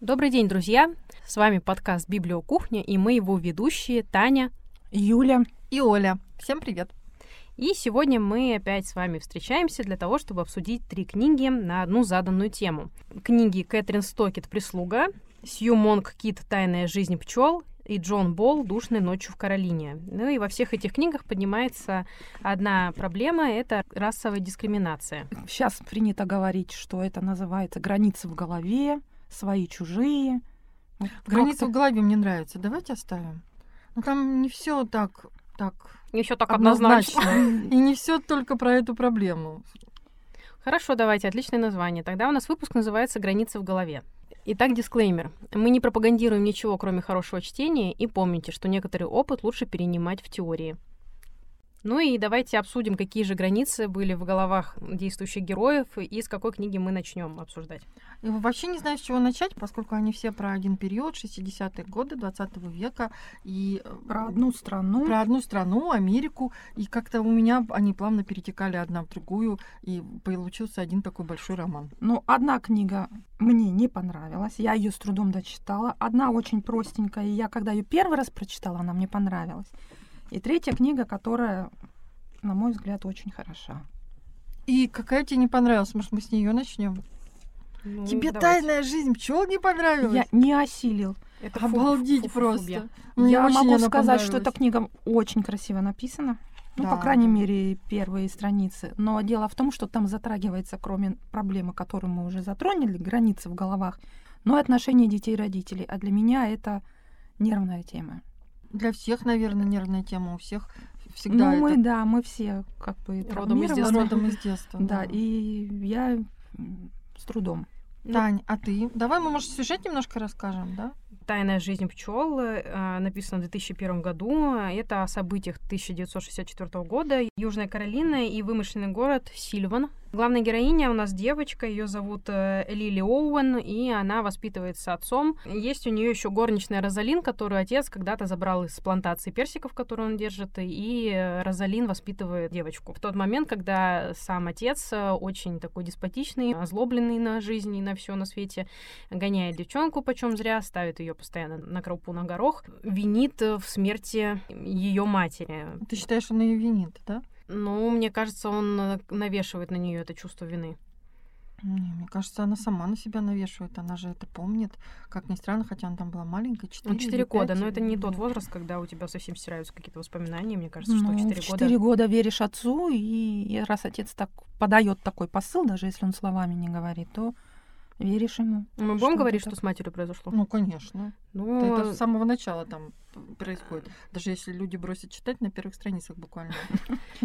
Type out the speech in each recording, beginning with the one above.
Добрый день, друзья! С вами подкаст «Библиокухня» и мы его ведущие Таня, Юля и Оля. Всем привет! И сегодня мы опять с вами встречаемся для того, чтобы обсудить три книги на одну заданную тему. Книги Кэтрин Стокет «Прислуга», Сью Монг Кит «Тайная жизнь пчел» и Джон Болл «Душной ночью в Каролине». Ну и во всех этих книгах поднимается одна проблема — это расовая дискриминация. Сейчас принято говорить, что это называется границы в голове, свои чужие. Вот Границы в голове мне нравится. Давайте оставим. Ну там не все так, так. Не все так однозначно. однозначно. И не все только про эту проблему. Хорошо, давайте, отличное название. Тогда у нас выпуск называется «Границы в голове». Итак, дисклеймер. Мы не пропагандируем ничего, кроме хорошего чтения, и помните, что некоторый опыт лучше перенимать в теории. Ну и давайте обсудим, какие же границы были в головах действующих героев и с какой книги мы начнем обсуждать. Я вообще не знаю, с чего начать, поскольку они все про один период, 60-е годы 20 века. И э, про одну страну. Про одну страну, Америку. И как-то у меня они плавно перетекали одна в другую, и получился один такой большой роман. Ну, одна книга мне не понравилась, я ее с трудом дочитала. Одна очень простенькая, и я когда ее первый раз прочитала, она мне понравилась. И третья книга, которая, на мой взгляд, очень хороша. И какая тебе не понравилась? Может, мы с нее начнем? Ну, Тебе давайте. тайная жизнь пчел не понравилась? Я не осилил. Это Обалдеть фу, фу, просто. Фу, я могу сказать, что эта книга очень красиво написана. Ну, да, по крайней мере, первые страницы. Но дело в том, что там затрагивается, кроме проблемы, которую мы уже затронули, границы в головах, но и отношения детей и родителей. А для меня это нервная тема. Для всех, наверное, нервная тема. У всех всегда Ну, это... мы, да, мы все как бы родом из детства. Родом из детства да. да, и я с трудом. Тань, а ты? Давай мы, может, сюжет немножко расскажем, да? «Тайная жизнь пчел» э, написано в 2001 году. Это о событиях 1964 года. Южная Каролина и вымышленный город Сильван Главная героиня у нас девочка, ее зовут э, Лили Оуэн, и она воспитывается отцом. Есть у нее еще горничная Розалин, которую отец когда-то забрал из плантации персиков, которую он держит, и э, Розалин воспитывает девочку. В тот момент, когда сам отец э, очень такой деспотичный, озлобленный на жизнь и на все на свете, гоняет девчонку почем зря, ставит ее постоянно на крупу на горох, винит в смерти ее матери. Ты считаешь, он ее винит, да? Ну, мне кажется, он навешивает на нее это чувство вины. Не, мне кажется, она сама на себя навешивает, она же это помнит. Как ни странно, хотя она там была маленькая, 4 Ну, 4 года, но это не тот возраст, когда у тебя совсем стираются какие-то воспоминания. Мне кажется, что ну, 4 года... 4 года веришь отцу, и раз отец так подает такой посыл, даже если он словами не говорит, то веришь ему. Мы будем говорить, так... что с матерью произошло? Ну, конечно. Ну, это с самого начала там происходит. Даже если люди бросят читать на первых страницах буквально.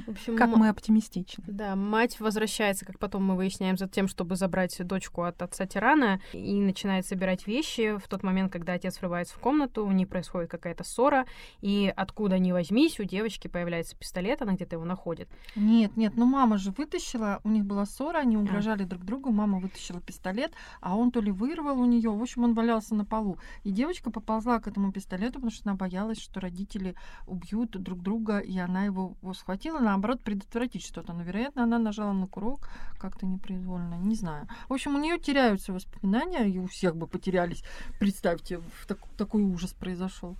общем, как мы оптимистичны. Да, мать возвращается, как потом мы выясняем, за тем, чтобы забрать дочку от отца тирана, и начинает собирать вещи. В тот момент, когда отец врывается в комнату, у них происходит какая-то ссора, и откуда ни возьмись, у девочки появляется пистолет, она где-то его находит. Нет, нет, ну мама же вытащила, у них была ссора, они угрожали а. друг другу, мама вытащила пистолет, а он то ли вырвал у нее, в общем, он валялся на полу. И девочка поползла к этому пистолету, потому что она боялась, что родители убьют друг друга, и она его схватила, наоборот, предотвратить что-то. Но, вероятно, она нажала на курок как-то непроизвольно, не знаю. В общем, у нее теряются воспоминания, и у всех бы потерялись. Представьте, так, такой ужас произошел.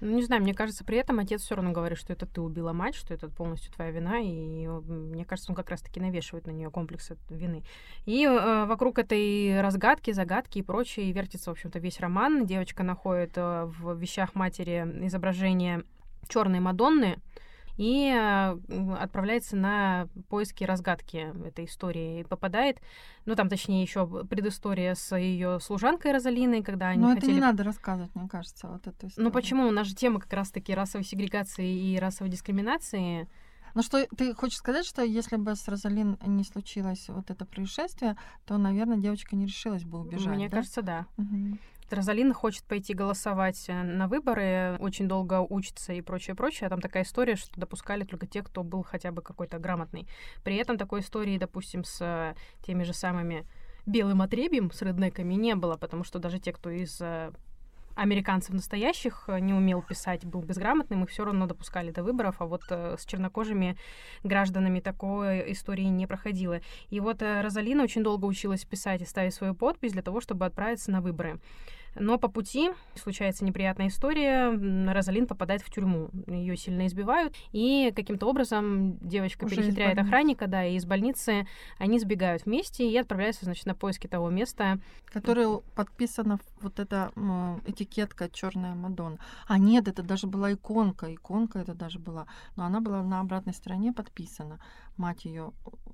Ну, не знаю, мне кажется, при этом отец все равно говорит, что это ты убила мать, что это полностью твоя вина, и мне кажется, он как раз-таки навешивает на нее комплекс вины. И э, вокруг этой разгадки, загадки и прочее вертится, в общем-то, весь роман. Девочка находит э, в вещах матери изображение черной Мадонны, и э, отправляется на поиски разгадки этой истории и попадает, ну там точнее еще предыстория с ее служанкой Розалиной, когда они Но хотели... это не надо рассказывать, мне кажется, вот эту историю. Ну почему? У нас же тема как раз-таки расовой сегрегации и расовой дискриминации. Ну что, ты хочешь сказать, что если бы с Розалин не случилось вот это происшествие, то, наверное, девочка не решилась бы убежать, Мне да? кажется, да. Угу. Розалина хочет пойти голосовать э, на выборы, очень долго учится и прочее, прочее. А там такая история, что допускали только те, кто был хотя бы какой-то грамотный. При этом такой истории, допустим, с э, теми же самыми белым отребием, с реднеками не было, потому что даже те, кто из э, американцев настоящих не умел писать, был безграмотным, их все равно допускали до выборов, а вот с чернокожими гражданами такой истории не проходило. И вот Розалина очень долго училась писать и ставить свою подпись для того, чтобы отправиться на выборы. Но по пути случается неприятная история. Розалин попадает в тюрьму. Ее сильно избивают. И каким-то образом девочка Уже перехитряет охранника, да, и из больницы они сбегают вместе и отправляются, значит, на поиски того места. Которое подписано вот эта этикетка черная Мадонна. А нет, это даже была иконка. Иконка это даже была. Но она была на обратной стороне подписана. Мать ее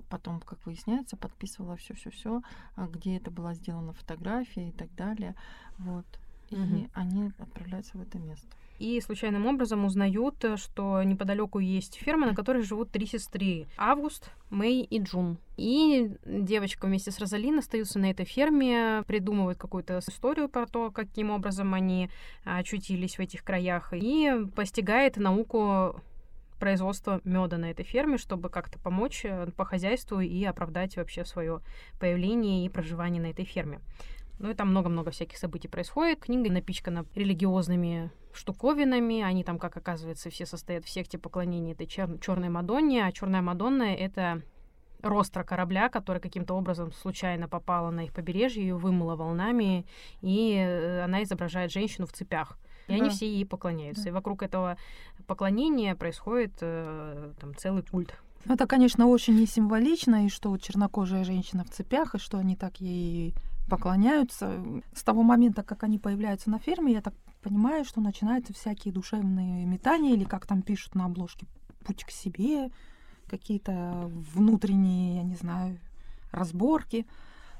потом, как выясняется, подписывала все-все-все, а где это была сделана фотография и так далее. Вот. И угу. они отправляются в это место. И случайным образом узнают, что неподалеку есть ферма, на которой живут три сестры. Август, Мэй и Джун. И девочка вместе с Розалин остаются на этой ферме, придумывают какую-то историю про то, каким образом они очутились в этих краях, и постигает науку производства меда на этой ферме, чтобы как-то помочь э, по хозяйству и оправдать вообще свое появление и проживание на этой ферме. Ну и там много-много всяких событий происходит. Книга напичкана религиозными штуковинами. Они там, как оказывается, все состоят в секте поклонения этой чер- черной Мадонне. А черная Мадонна — это ростра корабля, который каким-то образом случайно попала на их побережье, ее вымыла волнами, и э, она изображает женщину в цепях. И да. они все ей поклоняются. Да. И вокруг этого поклонения происходит э, там целый культ. Ну, это, конечно, очень не символично, и что чернокожая женщина в цепях, и что они так ей поклоняются. С того момента, как они появляются на ферме, я так понимаю, что начинаются всякие душевные метания, или как там пишут на обложке, путь к себе, какие-то внутренние, я не знаю, разборки.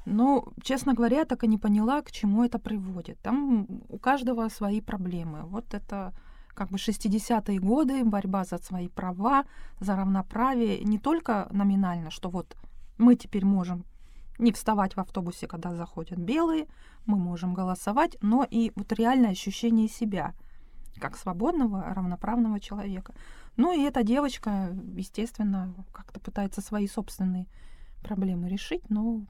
Но, честно говоря, я так и не поняла, к чему это приводит. Там у каждого свои проблемы. Вот это как бы 60-е годы, борьба за свои права, за равноправие, не только номинально, что вот мы теперь можем не вставать в автобусе, когда заходят белые, мы можем голосовать, но и вот реальное ощущение себя как свободного, равноправного человека. Ну и эта девочка, естественно, как-то пытается свои собственные проблемы решить, но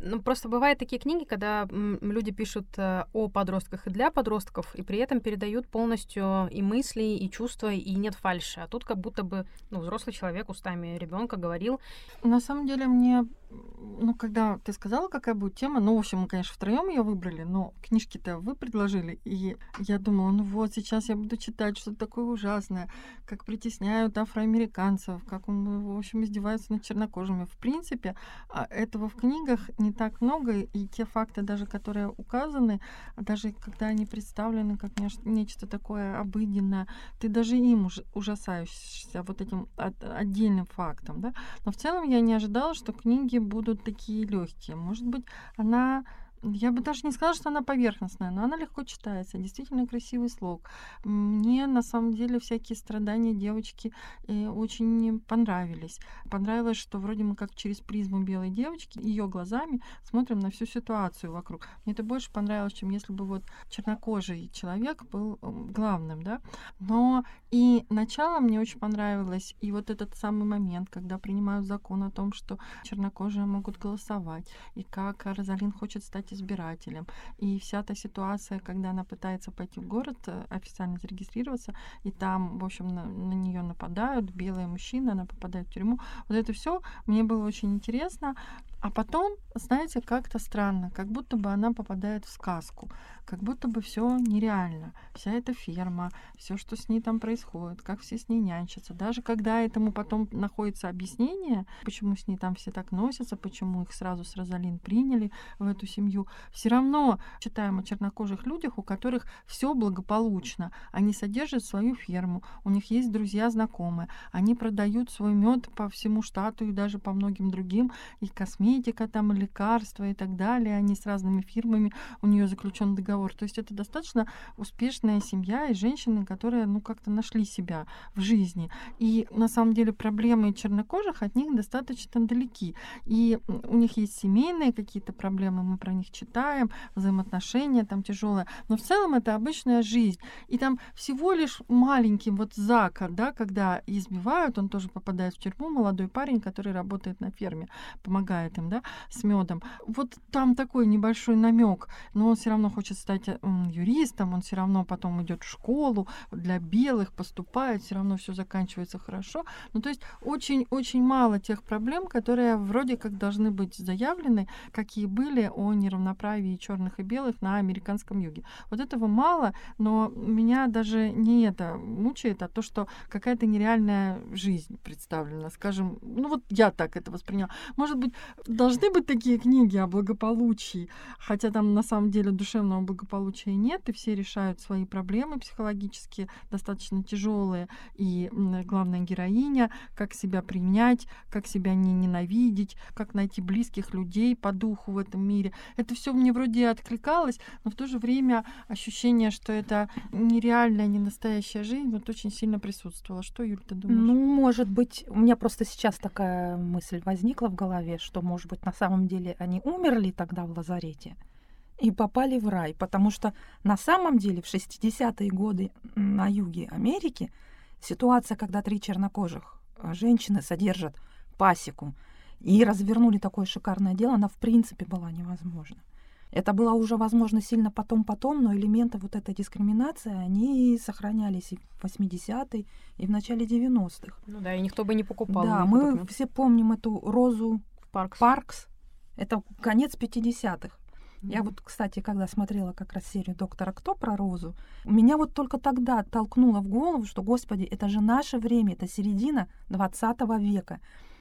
ну, просто бывают такие книги, когда люди пишут э, о подростках и для подростков, и при этом передают полностью и мысли, и чувства, и нет фальши. А тут как будто бы ну, взрослый человек устами ребенка говорил. На самом деле мне ну, когда ты сказала, какая будет тема, ну, в общем, мы, конечно, втроем ее выбрали, но книжки-то вы предложили, и я думала, ну вот, сейчас я буду читать что-то такое ужасное, как притесняют афроамериканцев, как, в общем, издеваются над чернокожими. В принципе, а, этого в книгах не так много, и те факты даже, которые указаны, даже когда они представлены как нечто такое обыденное, ты даже им ужасаешься вот этим отдельным фактом, да. Но в целом я не ожидала, что книги будут такие легкие. Может быть, она я бы даже не сказала, что она поверхностная, но она легко читается. Действительно красивый слог. Мне на самом деле всякие страдания девочки э, очень понравились. Понравилось, что вроде мы как через призму белой девочки, ее глазами смотрим на всю ситуацию вокруг. Мне это больше понравилось, чем если бы вот чернокожий человек был главным, да. Но и начало мне очень понравилось, и вот этот самый момент, когда принимают закон о том, что чернокожие могут голосовать, и как Розалин хочет стать стать избирателем. И вся та ситуация, когда она пытается пойти в город, э, официально зарегистрироваться, и там, в общем, на, на нее нападают, белые мужчины, она попадает в тюрьму. Вот это все мне было очень интересно. А потом, знаете, как-то странно, как будто бы она попадает в сказку, как будто бы все нереально. Вся эта ферма, все, что с ней там происходит, как все с ней нянчатся. Даже когда этому потом находится объяснение, почему с ней там все так носятся, почему их сразу с Розалин приняли в эту семью, все равно читаем о чернокожих людях, у которых все благополучно. Они содержат свою ферму, у них есть друзья, знакомые, они продают свой мед по всему штату и даже по многим другим и косметике косметика, там лекарства и так далее, они с разными фирмами, у нее заключен договор. То есть это достаточно успешная семья и женщины, которые, ну, как-то нашли себя в жизни. И на самом деле проблемы чернокожих от них достаточно далеки. И у них есть семейные какие-то проблемы, мы про них читаем, взаимоотношения там тяжелые. Но в целом это обычная жизнь. И там всего лишь маленьким вот Зака, да, когда избивают, он тоже попадает в тюрьму, молодой парень, который работает на ферме, помогает налитым, да, с медом. Вот там такой небольшой намек, но он все равно хочет стать э, юристом, он все равно потом идет в школу для белых, поступает, все равно все заканчивается хорошо. Ну, то есть очень-очень мало тех проблем, которые вроде как должны быть заявлены, какие были о неравноправии черных и белых на американском юге. Вот этого мало, но меня даже не это мучает, а то, что какая-то нереальная жизнь представлена, скажем, ну вот я так это восприняла. Может быть, должны быть такие книги о благополучии, хотя там на самом деле душевного благополучия нет, и все решают свои проблемы психологические, достаточно тяжелые, и главная героиня, как себя принять, как себя не ненавидеть, как найти близких людей по духу в этом мире. Это все мне вроде откликалось, но в то же время ощущение, что это нереальная, не настоящая жизнь, вот очень сильно присутствовало. Что, Юль, ты думаешь? Ну, может быть, у меня просто сейчас такая мысль возникла в голове, что, может быть, на самом деле они умерли тогда в лазарете и попали в рай, потому что на самом деле в 60-е годы на юге Америки ситуация, когда три чернокожих а, женщины содержат пасеку и развернули такое шикарное дело, она в принципе была невозможна. Это было уже возможно сильно потом-потом, но элементы вот этой дискриминации, они сохранялись и в 80-е, и в начале 90-х. Ну да, и никто бы не покупал. Да, мы все помним эту Розу Паркс. Паркс. Это конец 50-х. Mm-hmm. Я вот, кстати, когда смотрела как раз серию «Доктора Кто» про Розу, меня вот только тогда толкнуло в голову, что, господи, это же наше время, это середина 20 века.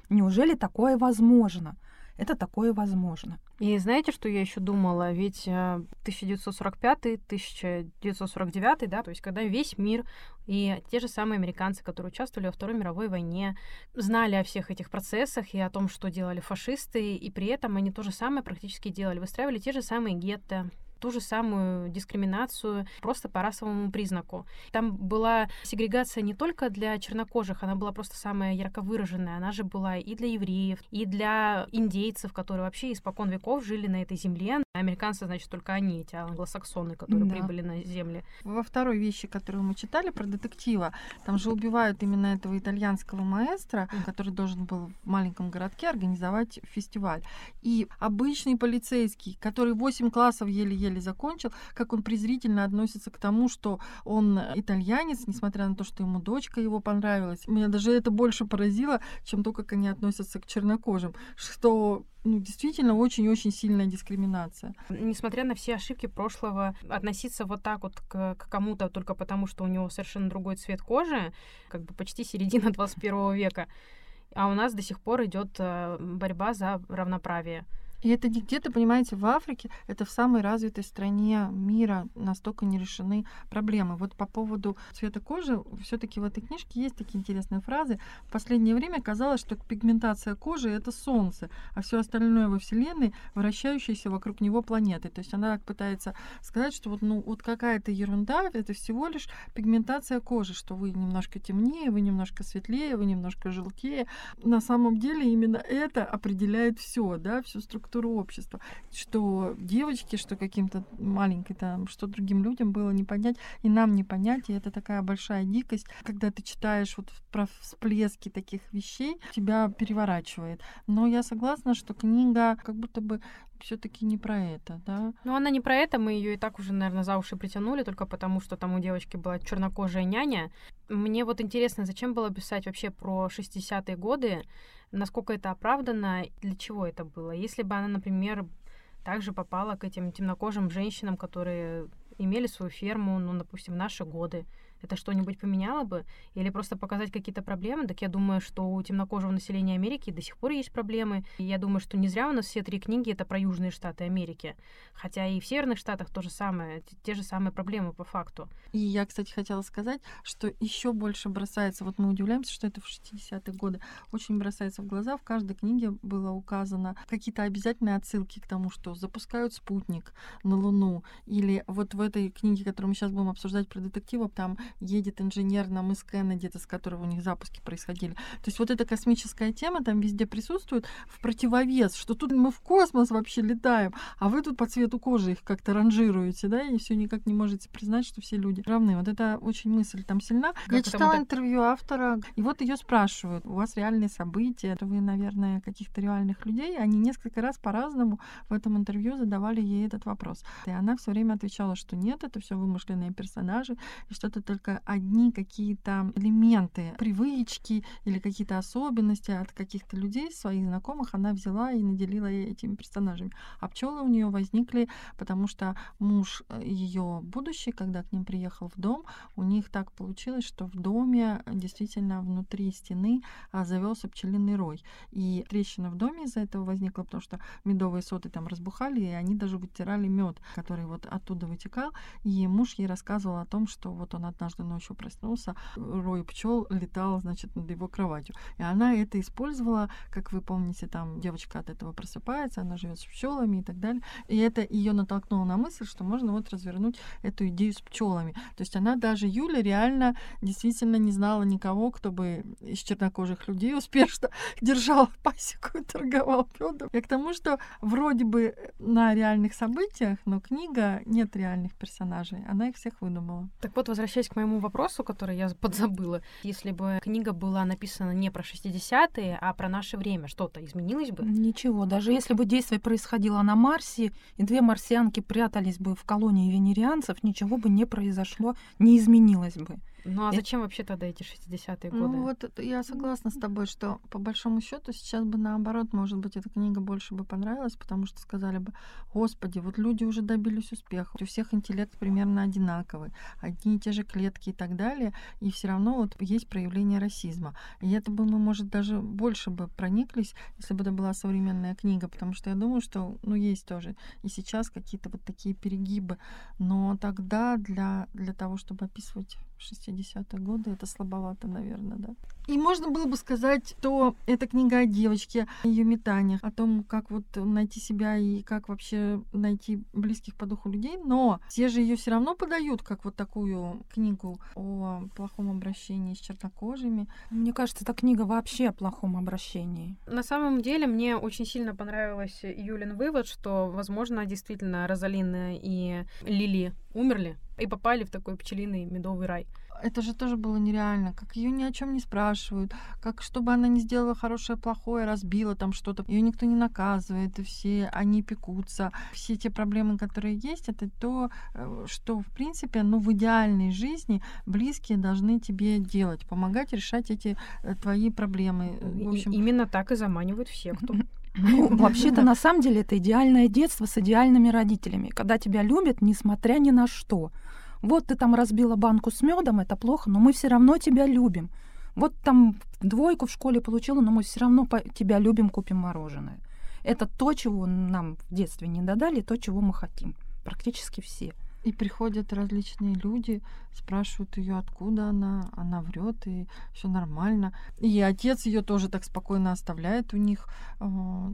Неужели такое возможно? Это такое возможно. И знаете, что я еще думала? Ведь 1945-1949, э, да, то есть когда весь мир и те же самые американцы, которые участвовали во Второй мировой войне, знали о всех этих процессах и о том, что делали фашисты, и при этом они то же самое практически делали, выстраивали те же самые гетто, ту же самую дискриминацию просто по расовому признаку. Там была сегрегация не только для чернокожих, она была просто самая ярко выраженная. Она же была и для евреев, и для индейцев, которые вообще испокон веков жили на этой земле. Американцы, значит, только они, эти англосаксоны, которые да. прибыли на земли. Во второй вещи, которую мы читали про детектива, там же убивают именно этого итальянского маэстро, который должен был в маленьком городке организовать фестиваль. И обычный полицейский, который 8 классов еле-еле еле закончил, как он презрительно относится к тому, что он итальянец, несмотря на то, что ему дочка его понравилась. Меня даже это больше поразило, чем то, как они относятся к чернокожим, что ну, действительно очень-очень сильная дискриминация. Несмотря на все ошибки прошлого, относиться вот так вот к, к кому-то только потому, что у него совершенно другой цвет кожи, как бы почти середина 21 века, а у нас до сих пор идет э, борьба за равноправие. И это не где-то, понимаете, в Африке, это в самой развитой стране мира настолько не решены проблемы. Вот по поводу цвета кожи, все таки в этой книжке есть такие интересные фразы. В последнее время казалось, что пигментация кожи — это солнце, а все остальное во Вселенной — вращающиеся вокруг него планеты. То есть она пытается сказать, что вот, ну, вот какая-то ерунда, это всего лишь пигментация кожи, что вы немножко темнее, вы немножко светлее, вы немножко желтее. На самом деле именно это определяет все, да, всю структуру структуру общества, что девочки, что каким-то маленькой там, что другим людям было не понять, и нам не понять, и это такая большая дикость, когда ты читаешь вот про всплески таких вещей, тебя переворачивает. Но я согласна, что книга как будто бы все-таки не про это, да? Ну, она не про это, мы ее и так уже, наверное, за уши притянули, только потому что там у девочки была чернокожая няня. Мне вот интересно, зачем было писать вообще про 60-е годы, насколько это оправдано, для чего это было. Если бы она, например, также попала к этим темнокожим женщинам, которые имели свою ферму, ну, допустим, в наши годы, это что-нибудь поменяло бы? Или просто показать какие-то проблемы? Так я думаю, что у темнокожего населения Америки до сих пор есть проблемы. И я думаю, что не зря у нас все три книги — это про Южные Штаты Америки. Хотя и в Северных Штатах то же самое, те же самые проблемы по факту. И я, кстати, хотела сказать, что еще больше бросается, вот мы удивляемся, что это в 60-е годы, очень бросается в глаза, в каждой книге было указано какие-то обязательные отсылки к тому, что запускают спутник на Луну, или вот в этой книге, которую мы сейчас будем обсуждать про детективов, там едет инженер на мыс Кеннеди, с которого у них запуски происходили. То есть вот эта космическая тема там везде присутствует в противовес, что тут мы в космос вообще летаем, а вы тут по цвету кожи их как-то ранжируете, да, и все никак не можете признать, что все люди равны. Вот это очень мысль там сильна. Как Я читала так... интервью автора, и вот ее спрашивают, у вас реальные события, вы, наверное, каких-то реальных людей, они несколько раз по-разному в этом интервью задавали ей этот вопрос. И она все время отвечала, что нет, это все вымышленные персонажи, и что это только одни какие-то элементы, привычки или какие-то особенности от каких-то людей, своих знакомых, она взяла и наделила этими персонажами. А пчелы у нее возникли, потому что муж э, ее будущий, когда к ним приехал в дом, у них так получилось, что в доме действительно внутри стены а, завелся пчелиный рой. И трещина в доме из-за этого возникла, потому что медовые соты там разбухали, и они даже вытирали мед, который вот оттуда вытекал. И муж ей рассказывал о том, что вот он однажды ночью проснулся, рой пчел летал, значит, над его кроватью. И она это использовала, как вы помните, там девочка от этого просыпается, она живет с пчелами и так далее. И это ее натолкнуло на мысль, что можно вот развернуть эту идею с пчелами. То есть она даже Юля реально действительно не знала никого, кто бы из чернокожих людей успешно держал пасеку и торговал медом. И к тому, что вроде бы на реальных событиях, но книга нет реальных персонажей. Она их всех выдумала. Так вот, возвращаясь к моему вопросу, который я подзабыла, если бы книга была написана не про 60-е, а про наше время, что-то изменилось бы? Ничего. Даже если бы действие происходило на Марсе, и две марсианки прятались бы в колонии венерианцев, ничего бы не произошло, не изменилось бы. Ну а зачем вообще тогда эти 60-е годы? Ну вот я согласна с тобой, что по большому счету сейчас бы наоборот, может быть, эта книга больше бы понравилась, потому что сказали бы, господи, вот люди уже добились успеха, у всех интеллект примерно одинаковый, одни и те же клетки и так далее, и все равно вот есть проявление расизма. И это бы мы, может, даже больше бы прониклись, если бы это была современная книга, потому что я думаю, что, ну, есть тоже и сейчас какие-то вот такие перегибы, но тогда для, для того, чтобы описывать 60-е годы, это слабовато, наверное, да. И можно было бы сказать, что эта книга о девочке, о ее метаниях, о том, как вот найти себя и как вообще найти близких по духу людей, но все же ее все равно подают как вот такую книгу о плохом обращении с чернокожими. Мне кажется, эта книга вообще о плохом обращении. На самом деле, мне очень сильно понравилась Юлин вывод, что, возможно, действительно Розалина и Лили умерли и попали в такой пчелиный медовый рай это же тоже было нереально. Как ее ни о чем не спрашивают, как чтобы она не сделала хорошее, плохое, разбила там что-то, ее никто не наказывает, и все они пекутся. Все те проблемы, которые есть, это то, э, что в принципе, ну в идеальной жизни близкие должны тебе делать, помогать решать эти э, твои проблемы. В общем... Именно так и заманивают всех, кто ну, вообще-то, на самом деле, это идеальное детство с идеальными родителями, когда тебя любят, несмотря ни на что. Вот ты там разбила банку с медом, это плохо, но мы все равно тебя любим. Вот там двойку в школе получила, но мы все равно тебя любим, купим мороженое. Это то, чего нам в детстве не додали, то, чего мы хотим. Практически все. И приходят различные люди, спрашивают ее, откуда она, она врет, и все нормально. И отец ее тоже так спокойно оставляет у них. А,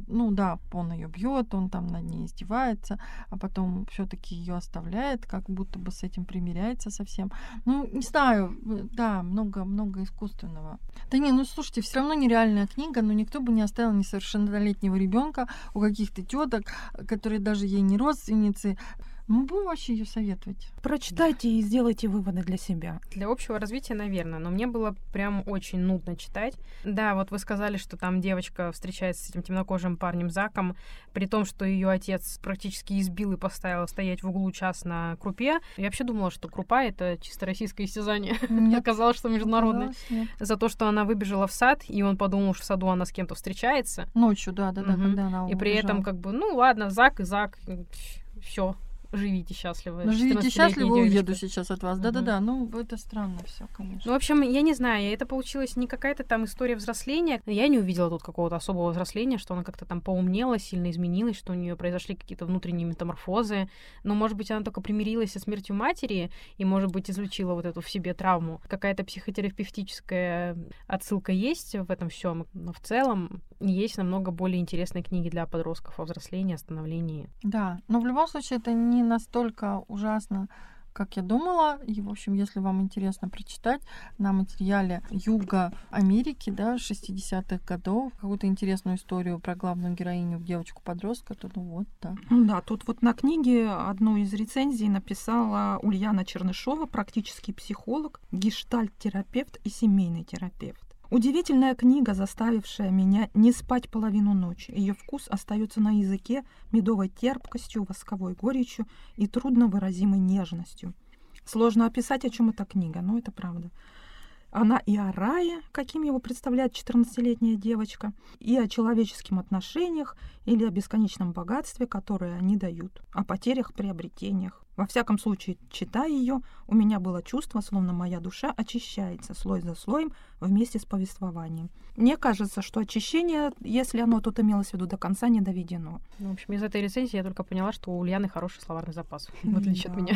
ну да, он ее бьет, он там над ней издевается, а потом все-таки ее оставляет, как будто бы с этим примиряется совсем. Ну, не знаю, да, много-много искусственного. Да не, ну слушайте, все равно нереальная книга, но никто бы не оставил несовершеннолетнего ребенка у каких-то теток, которые даже ей не родственницы. Мы будем вообще ее советовать? Прочитайте и сделайте выводы для себя. Для общего развития, наверное, но мне было прям очень нудно читать. Да, вот вы сказали, что там девочка встречается с этим темнокожим парнем Заком, при том, что ее отец практически избил и поставил стоять в углу час на крупе. Я вообще думала, что крупа — это чисто российское истязание. Нет. Оказалось, что международное. Нет. За то, что она выбежала в сад, и он подумал, что в саду она с кем-то встречается. Ночью, да, да, да, угу. когда она И при этом как бы, ну ладно, Зак и Зак, все, живите счастливо. Ну, живите счастливо, уеду сейчас от вас. Да-да-да, ну это странно все, конечно. Ну, в общем, я не знаю, это получилось не какая-то там история взросления. Я не увидела тут какого-то особого взросления, что она как-то там поумнела, сильно изменилась, что у нее произошли какие-то внутренние метаморфозы. Но, может быть, она только примирилась со смертью матери и, может быть, излечила вот эту в себе травму. Какая-то психотерапевтическая отсылка есть в этом всем, но в целом есть намного более интересные книги для подростков о взрослении, о становлении. Да, но в любом случае это не настолько ужасно, как я думала. И, в общем, если вам интересно прочитать на материале Юга Америки, да, 60-х годов, какую-то интересную историю про главную героиню, девочку-подростка, то ну вот, да. Ну да, тут вот на книге одну из рецензий написала Ульяна Чернышова, практический психолог, гештальт-терапевт и семейный терапевт. Удивительная книга, заставившая меня не спать половину ночи. Ее вкус остается на языке медовой терпкостью, восковой горечью и трудно выразимой нежностью. Сложно описать, о чем эта книга, но это правда. Она и о рае, каким его представляет 14-летняя девочка, и о человеческих отношениях или о бесконечном богатстве, которое они дают, о потерях, приобретениях. Во всяком случае, читая ее, у меня было чувство, словно моя душа очищается слой за слоем вместе с повествованием. Мне кажется, что очищение, если оно тут имелось в виду, до конца не доведено. Ну, в общем, из этой рецензии я только поняла, что у Ульяны хороший словарный запас, в отличие от меня.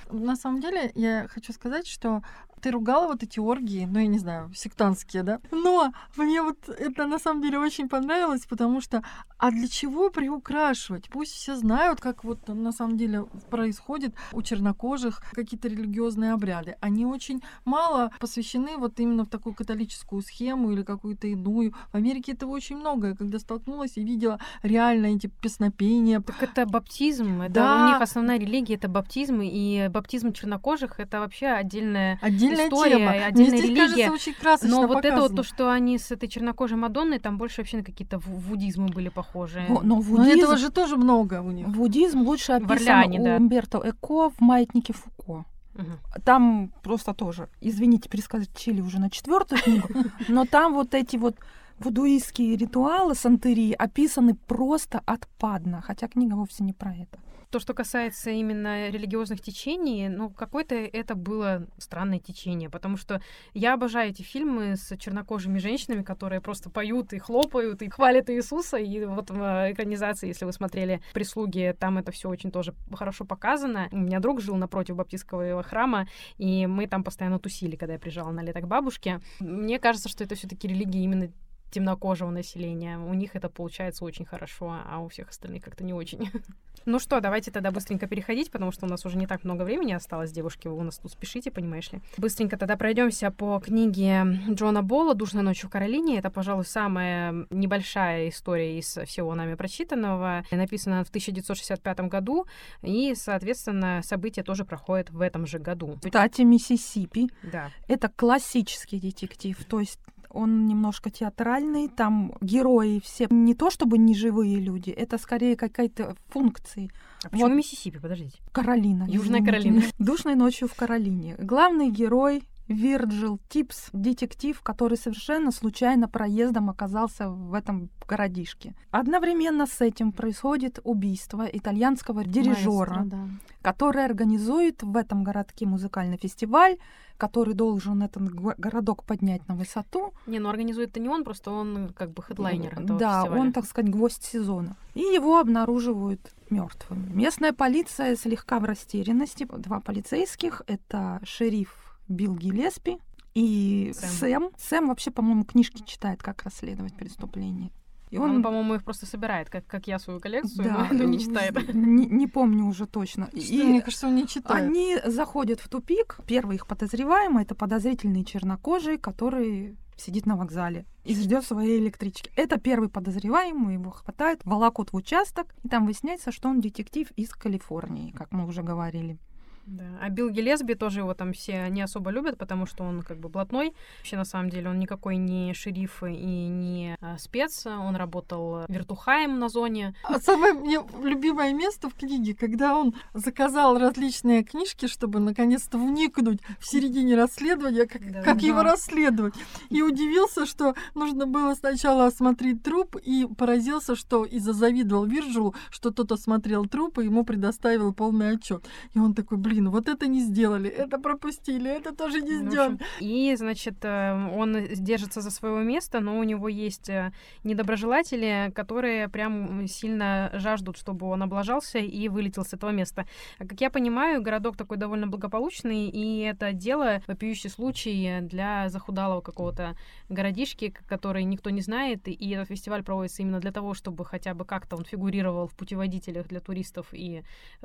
На самом деле, я хочу сказать, что ты ругала вот эти оргии, ну, я не знаю, сектантские, да? Но мне вот это на самом деле очень понравилось, потому что, а для чего приукрашивать? Пусть все знают, как вот на самом деле происходит у чернокожих какие-то религиозные обряды. Они очень мало посвящены вот именно в такую католическую схему или какую-то иную. В Америке этого очень много. Я когда столкнулась и видела реально эти песнопения. Так это баптизм. Это да. У них основная религия — это баптизм. И баптизм чернокожих — это вообще отдельная, отдельная история, тема. отдельная Мне религия. Кажется, очень красочно Но вот это вот то, что они с этой чернокожей Мадонной, там больше вообще на какие-то вудизмы были похожи. Но, но, вудизм, но этого же тоже много у них. Вудизм лучше описан Орлеане, у да. Умберто Эко в «Маятнике Фуко». Угу. Там просто тоже, извините, перескочили уже на четвертую книгу, но там вот эти вот вудуистские ритуалы сантерии описаны просто отпадно, хотя книга вовсе не про это. То, что касается именно религиозных течений, ну, какое-то это было странное течение, потому что я обожаю эти фильмы с чернокожими женщинами, которые просто поют и хлопают, и хвалят Иисуса, и вот в экранизации, если вы смотрели «Прислуги», там это все очень тоже хорошо показано. У меня друг жил напротив баптистского храма, и мы там постоянно тусили, когда я приезжала на лето к бабушке. Мне кажется, что это все таки религия именно темнокожего населения. У них это получается очень хорошо, а у всех остальных как-то не очень. Ну что, давайте тогда быстренько переходить, потому что у нас уже не так много времени осталось, девушки, вы у нас тут спешите, понимаешь ли. Быстренько тогда пройдемся по книге Джона Болла «Душная ночь в Каролине». Это, пожалуй, самая небольшая история из всего нами прочитанного. Написана в 1965 году, и, соответственно, события тоже проходят в этом же году. Кстати, Миссисипи. Да. Это классический детектив, то есть он немножко театральный, там герои все не то чтобы не живые люди, это скорее какая-то функции. А почему вот. Миссисипи, подождите? Каролина. Южная Каролина. Душной ночью в Каролине. Главный герой Вирджил Типс, детектив, который совершенно случайно проездом оказался в этом городишке. Одновременно с этим происходит убийство итальянского дирижера, Маэстро, да. который организует в этом городке музыкальный фестиваль, который должен этот городок поднять на высоту. Не, ну организует это не он, просто он как бы хедлайнер этого Да, фестиваля. он, так сказать, гвоздь сезона. И его обнаруживают мертвым. Местная полиция слегка в растерянности. Два полицейских — это шериф Билл Гиллеспи и Сэм. Сэм. Сэм вообще, по-моему, книжки читает, как расследовать преступление. И он, он по-моему, их просто собирает, как, как я свою коллекцию, да, но не читает. Не, не помню уже точно. Что, и мне кажется, он не читает. Они заходят в тупик. Первый их подозреваемый это подозрительный чернокожий, который сидит на вокзале и ждет своей электрички. Это первый подозреваемый, его хватает, волокут в участок, и там выясняется, что он детектив из Калифорнии, как мы уже говорили. Да. А Билл Гелесби тоже его там все не особо любят, потому что он как бы блатной. Вообще, на самом деле, он никакой не шериф и не а, спец. Он работал вертухаем на зоне. А самое мне любимое место в книге, когда он заказал различные книжки, чтобы наконец-то вникнуть в середине расследования, как, да, как да. его расследовать. И удивился, что нужно было сначала осмотреть труп, и поразился, что и зазавидовал Вирджилу, что тот осмотрел труп и ему предоставил полный отчет. И он такой, блин, блин, вот это не сделали, это пропустили, это тоже не ну, сделали. И, значит, э, он держится за своего места, но у него есть э, недоброжелатели, которые прям сильно жаждут, чтобы он облажался и вылетел с этого места. А как я понимаю, городок такой довольно благополучный, и это дело вопиющий случай для захудалого какого-то городишки, который никто не знает, и этот фестиваль проводится именно для того, чтобы хотя бы как-то он фигурировал в путеводителях для туристов и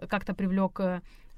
как-то привлек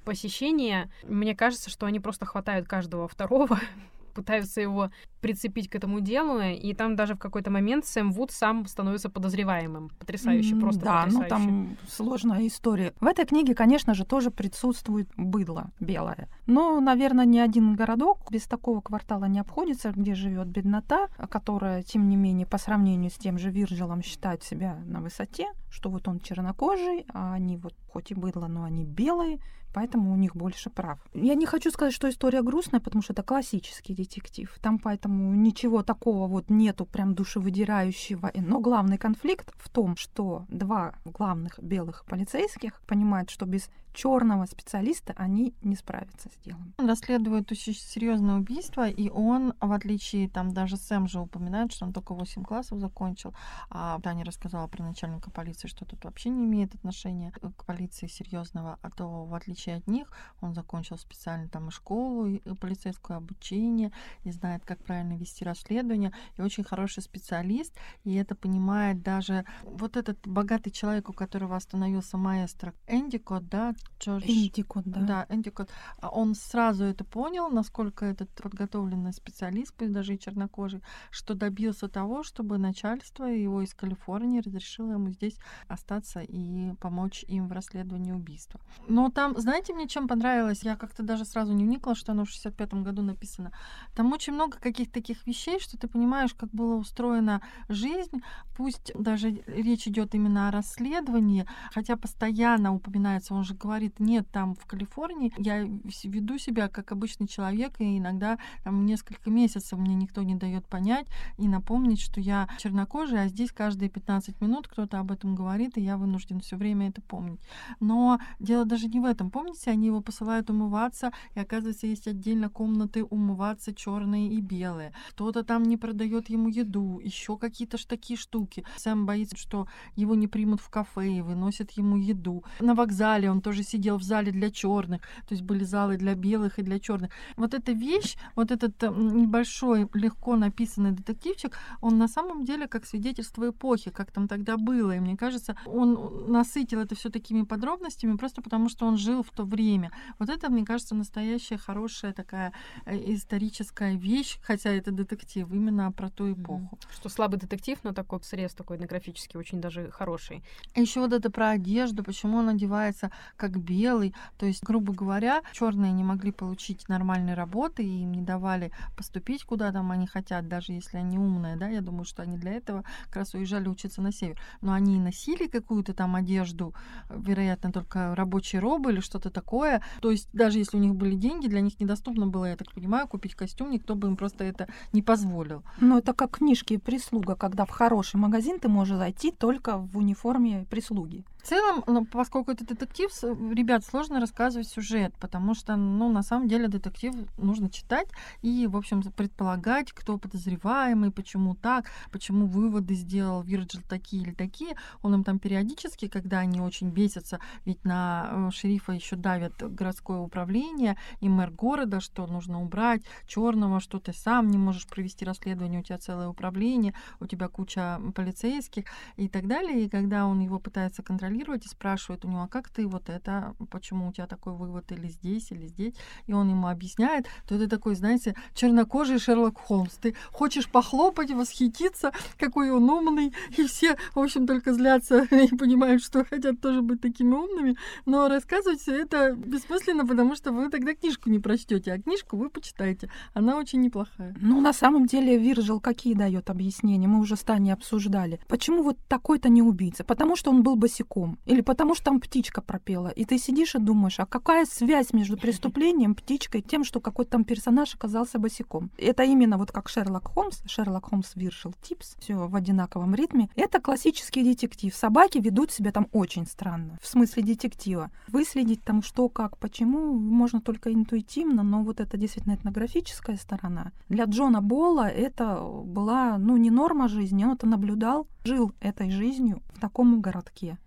посещения, мне кажется, что они просто хватают каждого второго пытаются его прицепить к этому делу, и там даже в какой-то момент Сэм Вуд сам становится подозреваемым. Потрясающе, просто Да, потрясающе. ну там сложная история. В этой книге, конечно же, тоже присутствует быдло белое. Но, наверное, ни один городок без такого квартала не обходится, где живет беднота, которая, тем не менее, по сравнению с тем же Вирджилом считает себя на высоте, что вот он чернокожий, а они вот хоть и быдло, но они белые, поэтому у них больше прав. Я не хочу сказать, что история грустная, потому что это классический детектив. Там поэтому ничего такого вот нету прям душевыдирающего. Но главный конфликт в том, что два главных белых полицейских понимают, что без черного специалиста они не справятся с делом. Он расследует очень серьезное убийство, и он, в отличие, там даже Сэм же упоминает, что он только 8 классов закончил, а Таня рассказала про начальника полиции, что тут вообще не имеет отношения к полиции серьезного, а то, в отличие от них, он закончил специально там школу, и полицейское обучение, и знает, как правильно вести расследование, и очень хороший специалист, и это понимает даже вот этот богатый человек, у которого остановился маэстро Эндикот, да, Джордж... Эндикот, да. Да, Эндикот. А Он сразу это понял, насколько этот подготовленный специалист, пусть даже и чернокожий, что добился того, чтобы начальство его из Калифорнии разрешило ему здесь остаться и помочь им в расследовании убийства. Но там, знаете, мне чем понравилось? Я как-то даже сразу не вникла, что оно в 65-м году написано. Там очень много каких-то таких вещей, что ты понимаешь, как была устроена жизнь. Пусть даже речь идет именно о расследовании, хотя постоянно упоминается, он же говорит, нет, там в Калифорнии я веду себя как обычный человек, и иногда там несколько месяцев мне никто не дает понять и напомнить, что я чернокожий, а здесь каждые 15 минут кто-то об этом говорит, и я вынужден все время это помнить. Но дело даже не в этом. Помните, они его посылают умываться, и оказывается, есть отдельно комнаты умываться черные и белые. Кто-то там не продает ему еду, еще какие-то ж такие штуки. Сэм боится, что его не примут в кафе и выносят ему еду. На вокзале он тоже сидел в зале для черных, то есть были залы для белых и для черных. Вот эта вещь, вот этот небольшой, легко написанный детективчик, он на самом деле как свидетельство эпохи, как там тогда было. И мне кажется, он насытил это все такими подробностями, просто потому что он жил в то время. Вот это, мне кажется, настоящая хорошая такая э, историческая вещь, хотя это детектив, именно про ту эпоху. Что слабый детектив, но такой срез такой этнографический, очень даже хороший. Еще вот это про одежду, почему он одевается как белый. То есть, грубо говоря, черные не могли получить нормальной работы, и им не давали поступить куда там они хотят, даже если они умные, да, я думаю, что они для этого как раз уезжали учиться на север. Но они носили какую-то там одежду, вероятно, только рабочие робы или что-то такое. То есть, даже если у них были деньги, для них недоступно было, я так понимаю, купить костюм, никто бы им просто это не позволил. Ну, это как книжки прислуга, когда в хороший магазин ты можешь зайти только в униформе прислуги. В целом, ну, поскольку это детектив, ребят, сложно рассказывать сюжет, потому что, ну, на самом деле, детектив нужно читать и, в общем, предполагать, кто подозреваемый, почему так, почему выводы сделал Вирджил такие или такие. Он им там периодически, когда они очень бесятся, ведь на э, шерифа еще давят городское управление и мэр города, что нужно убрать черного, что ты сам не можешь провести расследование, у тебя целое управление, у тебя куча полицейских и так далее. И когда он его пытается контролировать, контролировать и спрашивает у него, а как ты вот это, почему у тебя такой вывод или здесь, или здесь, и он ему объясняет, то это такой, знаете, чернокожий Шерлок Холмс. Ты хочешь похлопать, восхититься, какой он умный, и все, в общем, только злятся и понимают, что хотят тоже быть такими умными, но рассказывать все это бессмысленно, потому что вы тогда книжку не прочтете, а книжку вы почитаете. Она очень неплохая. Ну, на самом деле, Виржил какие дает объяснения? Мы уже с Таней обсуждали. Почему вот такой-то не убийца? Потому что он был босиком языком, или потому что там птичка пропела. И ты сидишь и думаешь, а какая связь между преступлением, птичкой, тем, что какой-то там персонаж оказался босиком. Это именно вот как Шерлок Холмс, Шерлок Холмс Виршил Типс, все в одинаковом ритме. Это классический детектив. Собаки ведут себя там очень странно, в смысле детектива. Выследить там что, как, почему, можно только интуитивно, но вот это действительно этнографическая сторона. Для Джона Болла это была, ну, не норма жизни, он это наблюдал, жил этой жизнью в таком городке.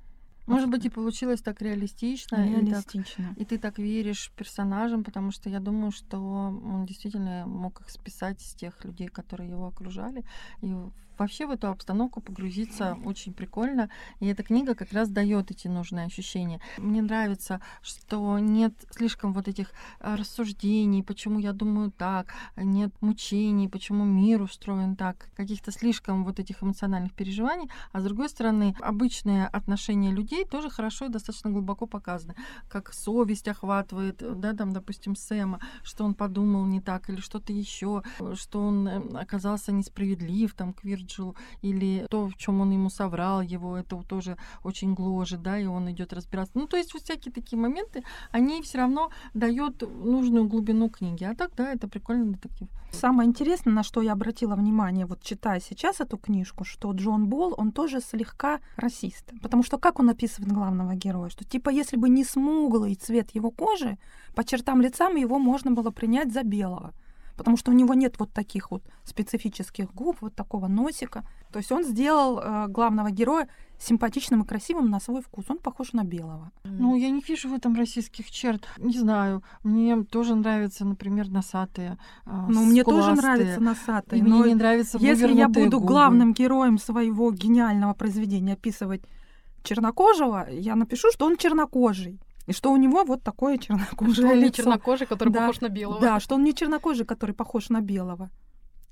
Может быть, и получилось так реалистично. Реалистично. И, так, и ты так веришь персонажам, потому что я думаю, что он действительно мог их списать с тех людей, которые его окружали. И вообще в эту обстановку погрузиться очень прикольно. И эта книга как раз дает эти нужные ощущения. Мне нравится, что нет слишком вот этих э, рассуждений, почему я думаю так, нет мучений, почему мир устроен так, каких-то слишком вот этих эмоциональных переживаний. А с другой стороны, обычные отношения людей тоже хорошо и достаточно глубоко показаны. Как совесть охватывает, да, там, допустим, Сэма, что он подумал не так или что-то еще, что он э, оказался несправедлив там к Вирджилу, или то, в чем он ему соврал, его это тоже очень гложет, да, и он идет разбираться. Ну, то есть вот всякие такие моменты, они все равно дают нужную глубину книги. А так, да, это прикольный детектив. Самое интересное, на что я обратила внимание, вот читая сейчас эту книжку, что Джон Болл, он тоже слегка расист. Потому что как он описывает главного героя? Что типа если бы не смуглый цвет его кожи, по чертам лицам его можно было принять за белого потому что у него нет вот таких вот специфических губ, вот такого носика. То есть он сделал э, главного героя симпатичным и красивым на свой вкус. Он похож на белого. Ну, я не вижу в этом российских черт. Не знаю. Мне тоже нравятся, например, носатые. Э, ну, мне тоже нравятся носатые. И мне не нравится Если я буду губы. главным героем своего гениального произведения описывать чернокожего, я напишу, что он чернокожий. И что у него вот такое чернокожее что он лицо. не чернокожий, который да, похож на белого. Да, что он не чернокожий, который похож на белого.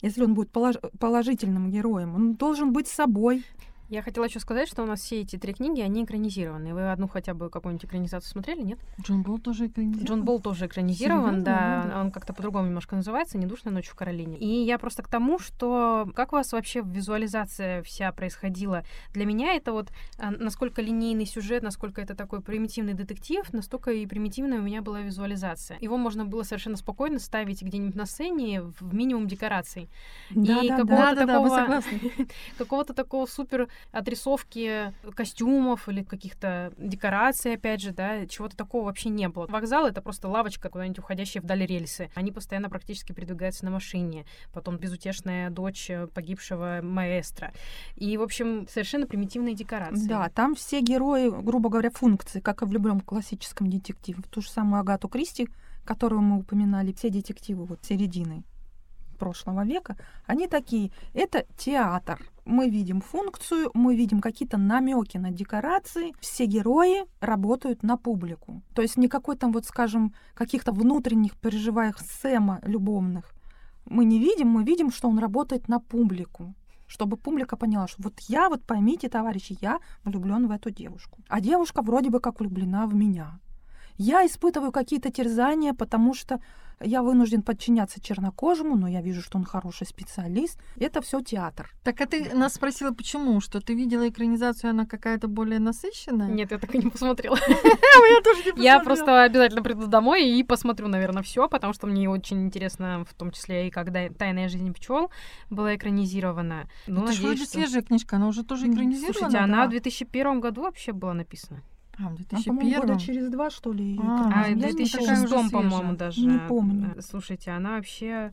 Если он будет полож... положительным героем, он должен быть собой. Я хотела еще сказать, что у нас все эти три книги, они экранизированы. Вы одну хотя бы какую-нибудь экранизацию смотрели, нет? Джон Болл тоже экранизирован. Джон Болл тоже экранизирован, Серьезно? да. Да. Он как-то по-другому немножко называется, «Недушная ночь в Каролине». И я просто к тому, что как у вас вообще визуализация вся происходила? Для меня это вот а, насколько линейный сюжет, насколько это такой примитивный детектив, настолько и примитивная у меня была визуализация. Его можно было совершенно спокойно ставить где-нибудь на сцене в минимум декораций. Да, и да, какого-то Да, да, да, вы такого, согласны. какого-то такого супер отрисовки костюмов или каких-то декораций, опять же, да, чего-то такого вообще не было. Вокзал — это просто лавочка, куда-нибудь уходящая вдаль рельсы. Они постоянно практически передвигаются на машине. Потом безутешная дочь погибшего маэстро. И, в общем, совершенно примитивные декорации. Да, там все герои, грубо говоря, функции, как и в любом классическом детективе. Ту же самую Агату Кристи, которую мы упоминали, все детективы вот середины прошлого века, они такие. Это театр. Мы видим функцию, мы видим какие-то намеки на декорации. Все герои работают на публику. То есть никакой там, вот скажем, каких-то внутренних переживаниях Сэма любовных мы не видим, мы видим, что он работает на публику чтобы публика поняла, что вот я, вот поймите, товарищи, я влюблен в эту девушку. А девушка вроде бы как влюблена в меня. Я испытываю какие-то терзания, потому что я вынужден подчиняться чернокожему, но я вижу, что он хороший специалист. Это все театр. Так а ты нас спросила, почему? Что ты видела экранизацию, она какая-то более насыщенная? Нет, я так и не посмотрела. я тоже не Я просто обязательно приду домой и посмотрю, наверное, все, потому что мне очень интересно, в том числе и когда «Тайная жизнь пчел» была экранизирована. Ну, Это же вроде свежая книжка, она уже тоже экранизирована? Слушайте, она в 2001 году вообще была написана. А, в А, по-моему, 2001 года через два, что ли, А. А, в не такая 2006, уже по-моему, даже. Не помню. Слушайте, она вообще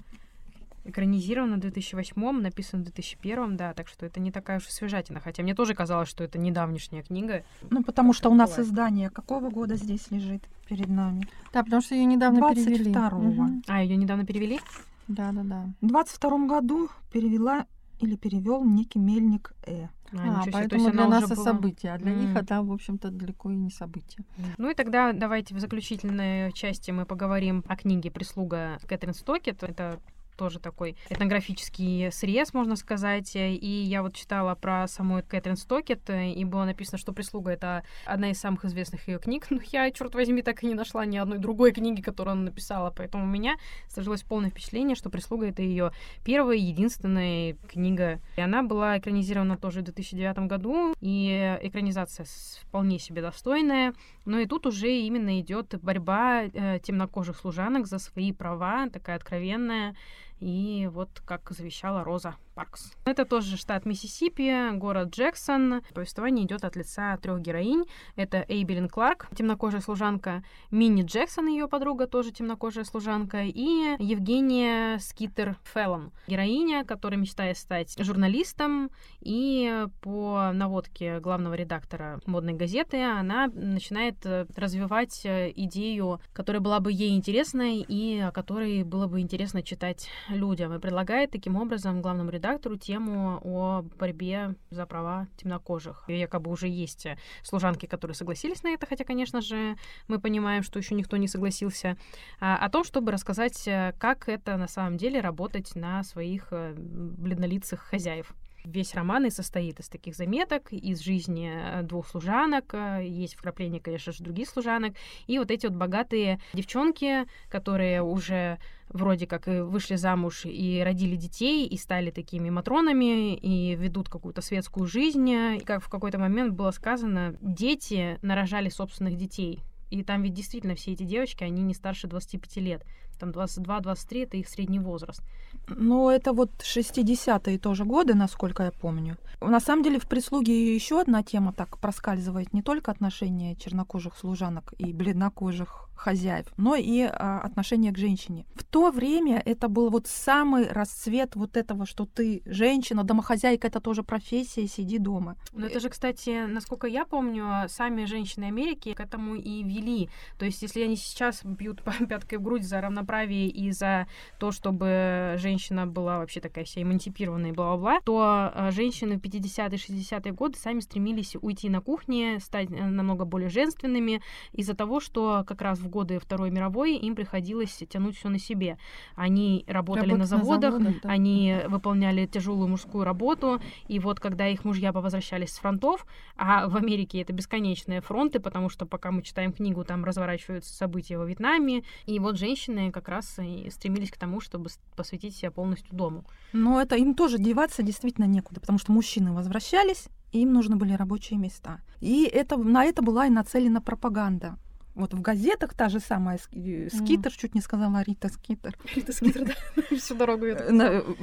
экранизирована в 2008, написана в 2001, да, так что это не такая уж и свежатина. Хотя мне тоже казалось, что это недавнешняя книга. Ну, потому что у нас Бывает. издание какого года здесь лежит перед нами? Да, потому что ее недавно перевели. 22-го. Мгм. А, ее недавно перевели? Да, да, да. В 22 году перевела или перевел некий Мельник Э. А, А, поэтому есть для нас это была- событие, а для них М. это, в общем-то, далеко и не событие. Ну и тогда давайте в заключительной части мы поговорим о книге «Прислуга» Кэтрин Стокет. Это тоже такой этнографический срез, можно сказать. И я вот читала про саму Кэтрин Стокет, и было написано, что «Прислуга» — это одна из самых известных ее книг. Но я, черт возьми, так и не нашла ни одной другой книги, которую она написала. Поэтому у меня сложилось полное впечатление, что «Прислуга» — это ее первая и единственная книга. И она была экранизирована тоже в 2009 году, и экранизация вполне себе достойная. Но и тут уже именно идет борьба э, темнокожих служанок за свои права, такая откровенная. И вот как завещала Роза Паркс. Это тоже штат Миссисипи, город Джексон. Повествование идет от лица трех героинь. Это Эйбелин Кларк, темнокожая служанка, Минни Джексон, ее подруга, тоже темнокожая служанка, и Евгения Скитер Феллон, героиня, которая мечтает стать журналистом, и по наводке главного редактора модной газеты она начинает э, развивать э, идею, которая была бы ей интересной и о которой было бы интересно читать людям. И предлагает таким образом главному редактору тему о борьбе за права темнокожих. И якобы уже есть служанки, которые согласились на это, хотя, конечно же, мы понимаем, что еще никто не согласился, а, о том, чтобы рассказать, как это на самом деле работать на своих э, бледнолицых хозяев. Весь роман и состоит из таких заметок, из жизни э, двух служанок, э, есть вкрапления, конечно же, других служанок, и вот эти вот богатые девчонки, которые уже вроде как вышли замуж и родили детей, и стали такими матронами, и ведут какую-то светскую жизнь. И как в какой-то момент было сказано, дети нарожали собственных детей. И там ведь действительно все эти девочки, они не старше 25 лет. Там 22-23 это их средний возраст. Но это вот 60-е тоже годы, насколько я помню. На самом деле в прислуге еще одна тема так проскальзывает. Не только отношения чернокожих служанок и бледнокожих хозяев, но и а, отношение к женщине. В то время это был вот самый расцвет вот этого, что ты женщина, домохозяйка, это тоже профессия, сиди дома. Но это же, кстати, насколько я помню, сами женщины Америки к этому и вели. То есть, если они сейчас бьют пяткой в грудь за равноправие и за то, чтобы женщина была вообще такая вся эмансипированная и бла-бла-бла, то а, женщины в 50-е, 60-е годы сами стремились уйти на кухне, стать э, намного более женственными из-за того, что как раз в годы Второй мировой им приходилось тянуть все на себе. Они работали Работа на заводах, на заводах да. они выполняли тяжелую мужскую работу, и вот когда их мужья возвращались с фронтов, а в Америке это бесконечные фронты, потому что пока мы читаем книгу, там разворачиваются события во Вьетнаме, и вот женщины как раз и стремились к тому, чтобы посвятить себя полностью дому. Но это им тоже деваться действительно некуда, потому что мужчины возвращались, и им нужны были рабочие места. И это, на это была и нацелена пропаганда. Вот в газетах та же самая э, Скитер, mm. чуть не сказала Рита Скитер. Рита Скитер, да, всю дорогу.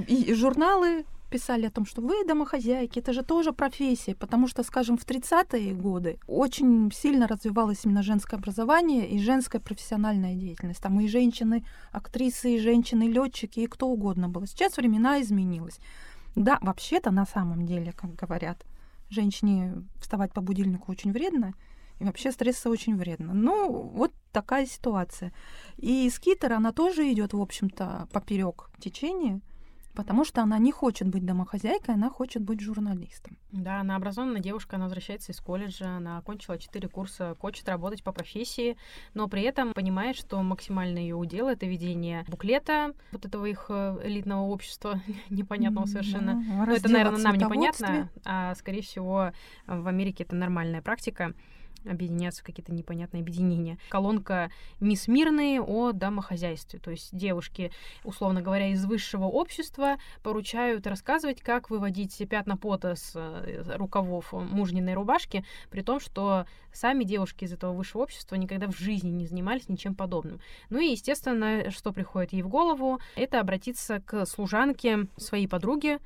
И журналы писали о том, что вы домохозяйки, это же тоже профессия, потому что, скажем, в 30-е годы очень сильно развивалось именно женское образование и женская профессиональная деятельность. Там и женщины, актрисы, и женщины, летчики, и кто угодно было. Сейчас времена изменилось. Да, вообще-то на самом деле, как говорят, женщине вставать по будильнику очень вредно, и вообще стресс очень вредно. Ну, вот такая ситуация. И скитер, она тоже идет, в общем-то, поперек течения, потому что она не хочет быть домохозяйкой, она хочет быть журналистом. Да, она образованная девушка, она возвращается из колледжа, она окончила 4 курса, хочет работать по профессии, но при этом понимает, что максимально ее удел это ведение буклета вот этого их э, элитного общества, непонятного совершенно. Да, ну, это, наверное, нам непонятно, а скорее всего в Америке это нормальная практика объединяться в какие-то непонятные объединения. Колонка «Мисс Мирные» о домохозяйстве. То есть девушки, условно говоря, из высшего общества поручают рассказывать, как выводить пятна пота с э, рукавов мужниной рубашки, при том, что сами девушки из этого высшего общества никогда в жизни не занимались ничем подобным. Ну и, естественно, что приходит ей в голову, это обратиться к служанке своей подруги,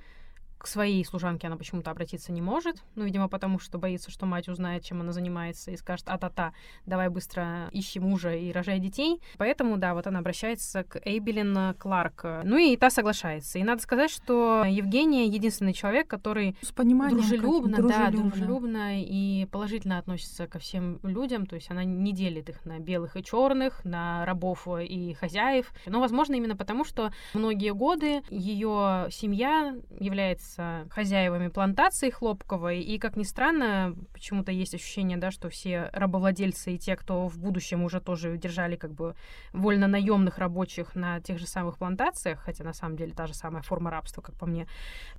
к своей служанке она почему-то обратиться не может. Ну, видимо, потому что боится, что мать узнает, чем она занимается, и скажет, а-та-та, давай быстро ищи мужа и рожай детей. Поэтому, да, вот она обращается к Эйбелин Кларк. Ну и та соглашается. И надо сказать, что Евгения единственный человек, который С пониманием дружелюбно, дружелюбно, да, дружелюбно и положительно относится ко всем людям. То есть она не делит их на белых и черных, на рабов и хозяев. Но, возможно, именно потому, что многие годы ее семья является являются хозяевами плантации хлопковой, и, как ни странно, почему-то есть ощущение, да, что все рабовладельцы и те, кто в будущем уже тоже держали как бы вольно наемных рабочих на тех же самых плантациях, хотя на самом деле та же самая форма рабства, как по мне,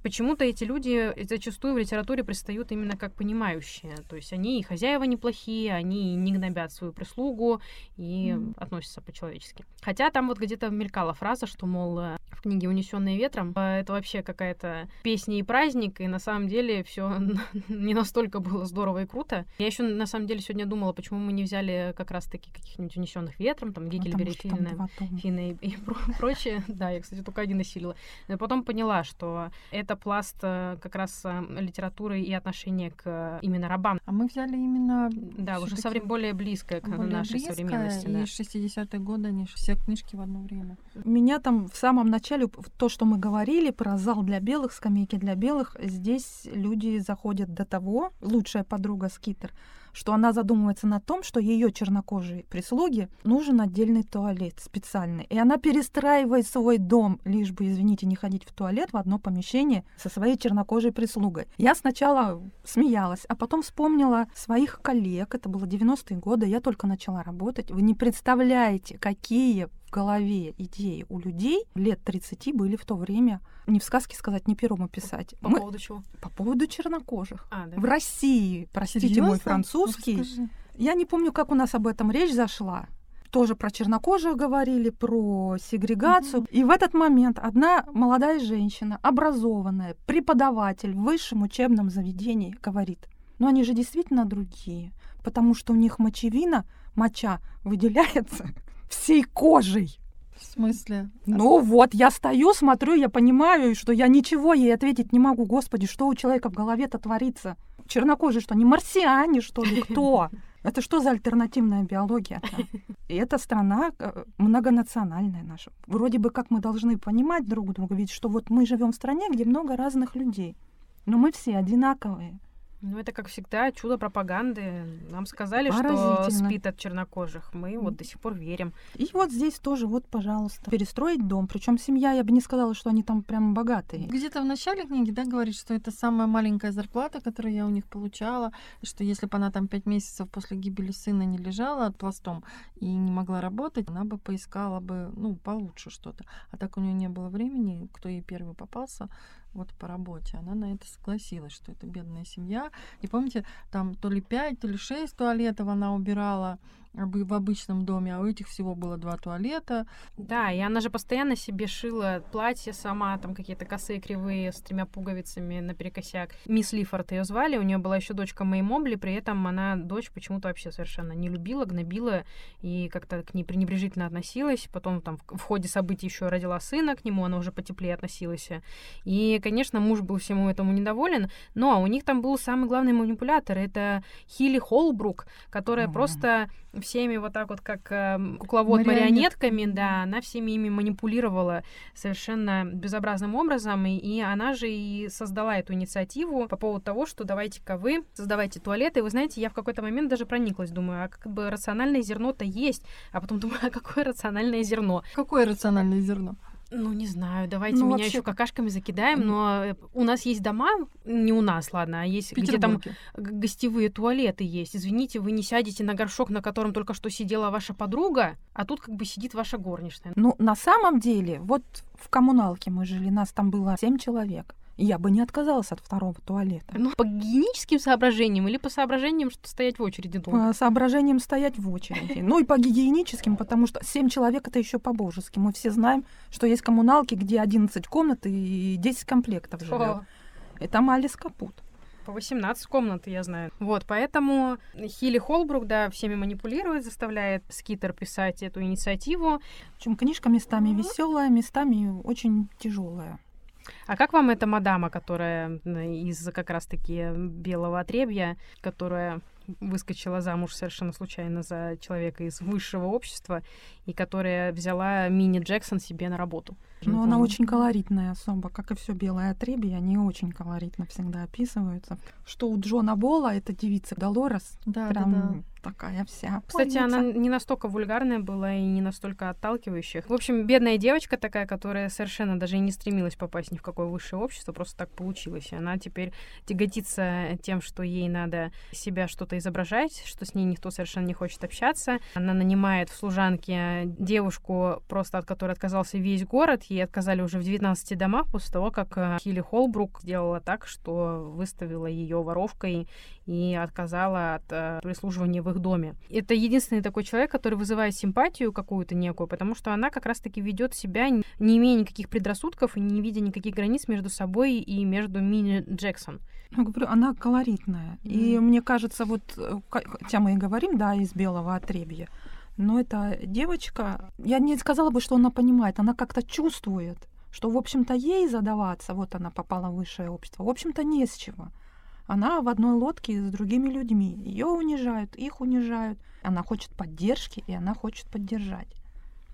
почему-то эти люди зачастую в литературе пристают именно как понимающие, то есть они и хозяева неплохие, они не гнобят свою прислугу и mm. относятся по-человечески. Хотя там вот где-то мелькала фраза, что, мол, в книге «Унесенные ветром» это вообще какая-то песня и праздник, и на самом деле все не настолько было здорово и круто. Я еще на самом деле сегодня думала, почему мы не взяли как раз-таки каких-нибудь унесенных ветром, там Гегельбери, Финна, Финна и, и прочее. Да, я, кстати, только один осилила. Но потом поняла, что это пласт э, как раз э, литературы и отношения к именно рабам. А мы взяли именно... Да, уже соврем более близкое к более нашей близкое, современности. И да. 60-е годы, они все книжки в одно время. Меня там в самом начале, то, что мы говорили про зал для белых скамейки для белых, здесь люди заходят до того, лучшая подруга Скитер, что она задумывается на том, что ее чернокожей прислуге нужен отдельный туалет специальный. И она перестраивает свой дом, лишь бы, извините, не ходить в туалет в одно помещение со своей чернокожей прислугой. Я сначала смеялась, а потом вспомнила своих коллег. Это было 90-е годы, я только начала работать. Вы не представляете, какие голове идеи у людей лет 30 были в то время не в сказке сказать, не пером описать. По Мы... поводу чего? По поводу чернокожих. А, да? В России, простите Серьезно? мой французский. Я не помню, как у нас об этом речь зашла. Тоже про чернокожих говорили, про сегрегацию. Mm-hmm. И в этот момент одна молодая женщина, образованная, преподаватель в высшем учебном заведении, говорит, ну они же действительно другие, потому что у них мочевина, моча выделяется всей кожей. В смысле? Ну вот, я стою, смотрю, я понимаю, что я ничего ей ответить не могу. Господи, что у человека в голове-то творится? Чернокожие что, не марсиане, что ли, кто? Это что за альтернативная биология? И эта страна э, многонациональная наша. Вроде бы как мы должны понимать друг друга, ведь что вот мы живем в стране, где много разных людей, но мы все одинаковые. Ну, это, как всегда, чудо пропаганды. Нам сказали, что спит от чернокожих. Мы вот до сих пор верим. И вот здесь тоже, вот, пожалуйста, перестроить дом. Причем семья, я бы не сказала, что они там прям богатые. Где-то в начале книги, да, говорит, что это самая маленькая зарплата, которую я у них получала, что если бы она там пять месяцев после гибели сына не лежала пластом и не могла работать, она бы поискала бы, ну, получше что-то. А так у нее не было времени, кто ей первый попался, вот по работе. Она на это согласилась, что это бедная семья. И помните, там то ли пять, то ли шесть туалетов она убирала в обычном доме, а у этих всего было два туалета. Да, и она же постоянно себе шила платье сама, там какие-то косые кривые с тремя пуговицами наперекосяк. Мисс Лифорд ее звали, у нее была еще дочка Мэй Мобли, при этом она дочь почему-то вообще совершенно не любила, гнобила и как-то к ней пренебрежительно относилась. Потом там в ходе событий еще родила сына к нему, она уже потеплее относилась. И, конечно, муж был всему этому недоволен, но у них там был самый главный манипулятор, это Хилли Холбрук, которая mm-hmm. просто всеми вот так вот, как э, кукловод марионетками, да, она всеми ими манипулировала совершенно безобразным образом, и, и она же и создала эту инициативу по поводу того, что давайте-ка вы создавайте туалеты. И вы знаете, я в какой-то момент даже прониклась, думаю, а как бы рациональное зерно-то есть, а потом думаю, а какое рациональное зерно? Какое рациональное зерно? Ну, не знаю, давайте ну, меня вообще... еще какашками закидаем, но э, у нас есть дома, не у нас, ладно, а есть где там гостевые туалеты есть. Извините, вы не сядете на горшок, на котором только что сидела ваша подруга, а тут как бы сидит ваша горничная. Ну, на самом деле, вот в коммуналке мы жили, нас там было семь человек я бы не отказалась от второго туалета. Ну, по гигиеническим соображениям или по соображениям, что стоять в очереди долго? По соображениям стоять в очереди. Ну и по гигиеническим, потому что 7 человек это еще по-божески. Мы все знаем, что есть коммуналки, где 11 комнат и 10 комплектов живет. Это Малис Капут. По 18 комнат, я знаю. Вот, поэтому Хилли Холбрук, да, всеми манипулирует, заставляет Скитер писать эту инициативу. Причем книжка местами веселая, местами очень тяжелая. А как вам эта мадама, которая из как раз-таки белого отребья, которая выскочила замуж совершенно случайно за человека из высшего общества и которая взяла Мини Джексон себе на работу? Ну, она очень колоритная особа, как и все белое отребье, они очень колоритно всегда описываются. Что у Джона Бола, это девица Долорес, да, прям да, да. такая вся. Кстати, Помница. она не настолько вульгарная была и не настолько отталкивающая. В общем, бедная девочка такая, которая совершенно даже и не стремилась попасть ни в какое высшее общество, просто так получилось. Она теперь тяготится тем, что ей надо себя что-то изображать, что с ней никто совершенно не хочет общаться. Она нанимает в служанке девушку, просто от которой отказался весь город, ей отказали уже в 19 домах после того, как э, Хилли Холбрук сделала так, что выставила ее воровкой и отказала от э, прислуживания в их доме. Это единственный такой человек, который вызывает симпатию какую-то некую, потому что она как раз-таки ведет себя, не имея никаких предрассудков и не видя никаких границ между собой и между Мини Джексон. Я говорю, она колоритная. Mm. И мне кажется, вот, э, хотя мы и говорим, да, из белого отребья, но эта девочка, я не сказала бы, что она понимает, она как-то чувствует, что, в общем-то, ей задаваться, вот она попала в высшее общество, в общем-то, не с чего. Она в одной лодке с другими людьми. Ее унижают, их унижают. Она хочет поддержки, и она хочет поддержать.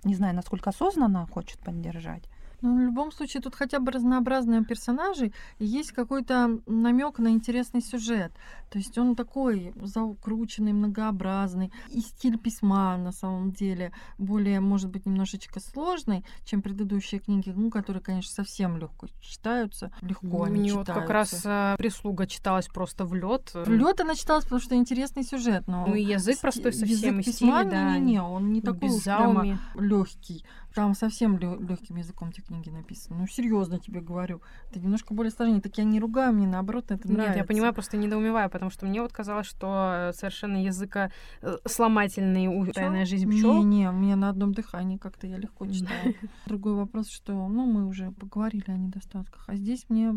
Не знаю, насколько осознанно хочет поддержать. Ну, в любом случае, тут хотя бы разнообразные персонажи, и есть какой-то намек на интересный сюжет. То есть он такой заукрученный, многообразный. И стиль письма, на самом деле, более, может быть, немножечко сложный, чем предыдущие книги, ну, которые, конечно, совсем легко читаются. Легко они Мне читаются. вот как раз а, прислуга читалась просто в лед. В лед она читалась, потому что интересный сюжет, но Ну и язык простой совсем, язык и письма, стиль, да. не, не, он не такой прямо легкий. Там совсем легким языком эти книги написаны. Ну, серьезно тебе говорю. Это немножко более сложнее. Так я не ругаю, мне наоборот это Нет, нравится. я понимаю, просто недоумеваю, потому что мне вот казалось, что совершенно языка э, сломательный у тайная жизнь пчел. Не-не, у меня на одном дыхании как-то я легко Да. читаю. Другой вопрос, что, ну, мы уже поговорили о недостатках, а здесь мне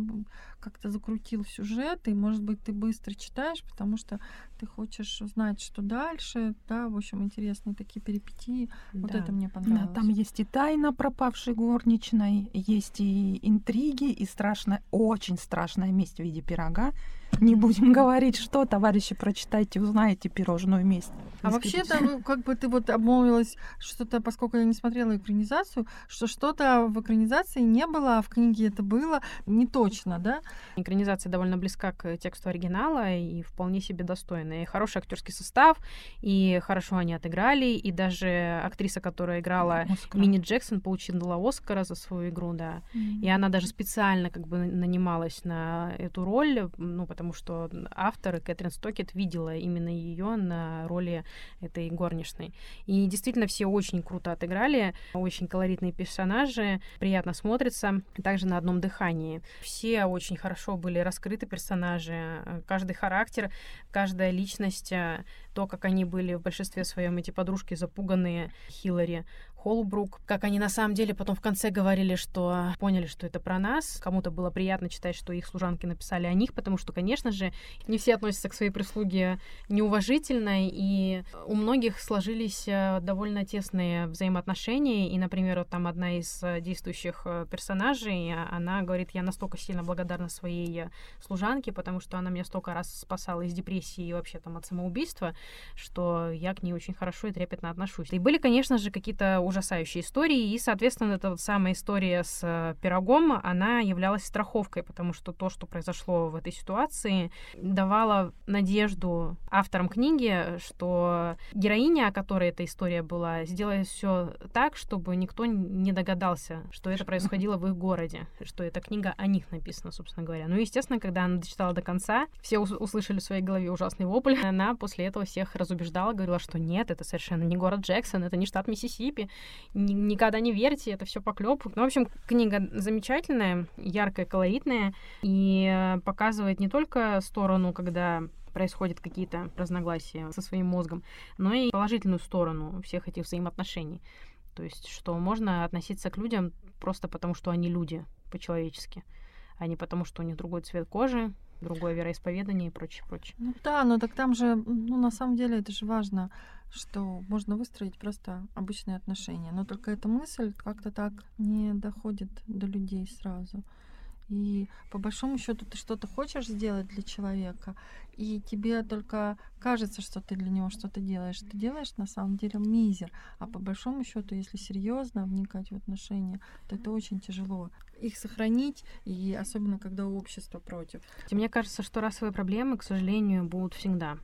как-то закрутил сюжет, и, может быть, ты быстро читаешь, потому что ты хочешь узнать, что дальше, да, в общем, интересные такие перипетии. Вот Да. это мне Да, понравилось. там есть и тайна пропавшей горничной, есть и интриги, и страшная, очень страшная месть в виде пирога. Не будем говорить, что, товарищи, прочитайте, узнаете пирожную месть. А вообще-то, ну, как бы ты вот обмолвилась что-то, поскольку я не смотрела экранизацию, что что-то в экранизации не было, а в книге это было, не точно, да? Экранизация довольно близка к тексту оригинала и вполне себе достойная. И хороший актерский состав, и хорошо они отыграли, и даже актриса, которая играла Оскар. Мини Джексон, получила Оскара за свою игру, да. И она даже специально как бы нанималась на эту роль, ну, потому что автор Кэтрин Стокет видела именно ее на роли этой горничной. И действительно все очень круто отыграли, очень колоритные персонажи, приятно смотрится, также на одном дыхании. Все очень хорошо были раскрыты персонажи, э, каждый характер, каждая личность, э, то, как они были в большинстве своем эти подружки запуганные Хиллари, Холбрук, как они на самом деле потом в конце говорили, что поняли, что это про нас. Кому-то было приятно читать, что их служанки написали о них, потому что, конечно же, не все относятся к своей прислуге неуважительно, и у многих сложились э, довольно тесные взаимоотношения. И, например, вот там одна из э, действующих э, персонажей, она говорит, я настолько сильно благодарна своей служанке, потому что она меня столько раз спасала из депрессии и вообще там от самоубийства, что я к ней очень хорошо и трепетно отношусь. И были, конечно же, какие-то ужасающие истории, и, соответственно, эта вот самая история с э, пирогом, она являлась страховкой, потому что то, что произошло в этой ситуации, давало надежду авторам книги, что героиня, о которой эта история была, сделает все так, чтобы никто не догадался, что это происходило в их городе, что эта книга о них написана, собственно говоря. Ну, естественно, когда она дочитала до конца, все ус- услышали в своей голове ужасный вопль. Она после этого всех разубеждала, говорила, что нет, это совершенно не город Джексон, это не штат Миссисипи, никогда не верьте, это все поклеп. Ну, в общем, книга замечательная, яркая, колоритная и э, показывает не только сторону, когда происходят какие-то разногласия со своим мозгом, но и положительную сторону всех этих взаимоотношений. То есть, что можно относиться к людям просто потому, что они люди по-человечески, а не потому, что у них другой цвет кожи, другое вероисповедание и прочее, прочее. Ну да, но так там же, ну на самом деле это же важно, что можно выстроить просто обычные отношения. Но только эта мысль как-то так не доходит до людей сразу. И по большому счету ты что-то хочешь сделать для человека, и тебе только кажется, что ты для него что-то делаешь. Ты делаешь на самом деле мизер. А по большому счету, если серьезно вникать в отношения, то это очень тяжело. Их сохранить, и особенно когда общество против. Мне кажется, что расовые проблемы, к сожалению, будут всегда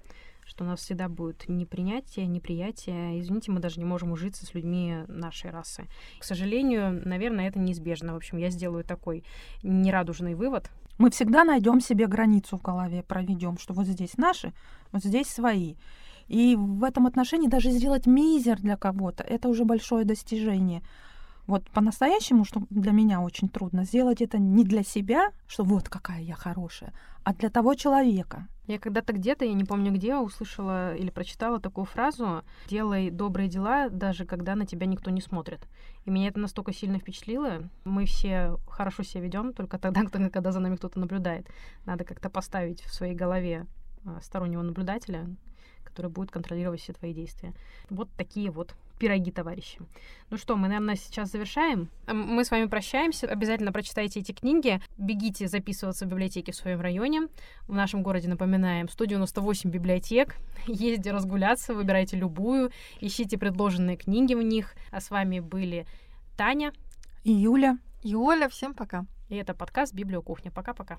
что у нас всегда будет непринятие, неприятие. Извините, мы даже не можем ужиться с людьми нашей расы. К сожалению, наверное, это неизбежно. В общем, я сделаю такой нерадужный вывод. Мы всегда найдем себе границу в голове, проведем, что вот здесь наши, вот здесь свои. И в этом отношении даже сделать мизер для кого-то, это уже большое достижение. Вот по-настоящему, что для меня очень трудно, сделать это не для себя, что вот какая я хорошая, а для того человека. Я когда-то где-то, я не помню где, услышала или прочитала такую фразу «Делай добрые дела, даже когда на тебя никто не смотрит». И меня это настолько сильно впечатлило. Мы все хорошо себя ведем только тогда, когда за нами кто-то наблюдает. Надо как-то поставить в своей голове а, стороннего наблюдателя, который будет контролировать все твои действия. Вот такие вот пироги, товарищи. Ну что, мы, наверное, сейчас завершаем. Мы с вами прощаемся. Обязательно прочитайте эти книги. Бегите записываться в библиотеке в своем районе. В нашем городе, напоминаем, 198 библиотек. Езди разгуляться, выбирайте любую, ищите предложенные книги в них. А с вами были Таня. И Юля, И Оля, всем пока. И это подкаст «Библиокухня». Пока-пока.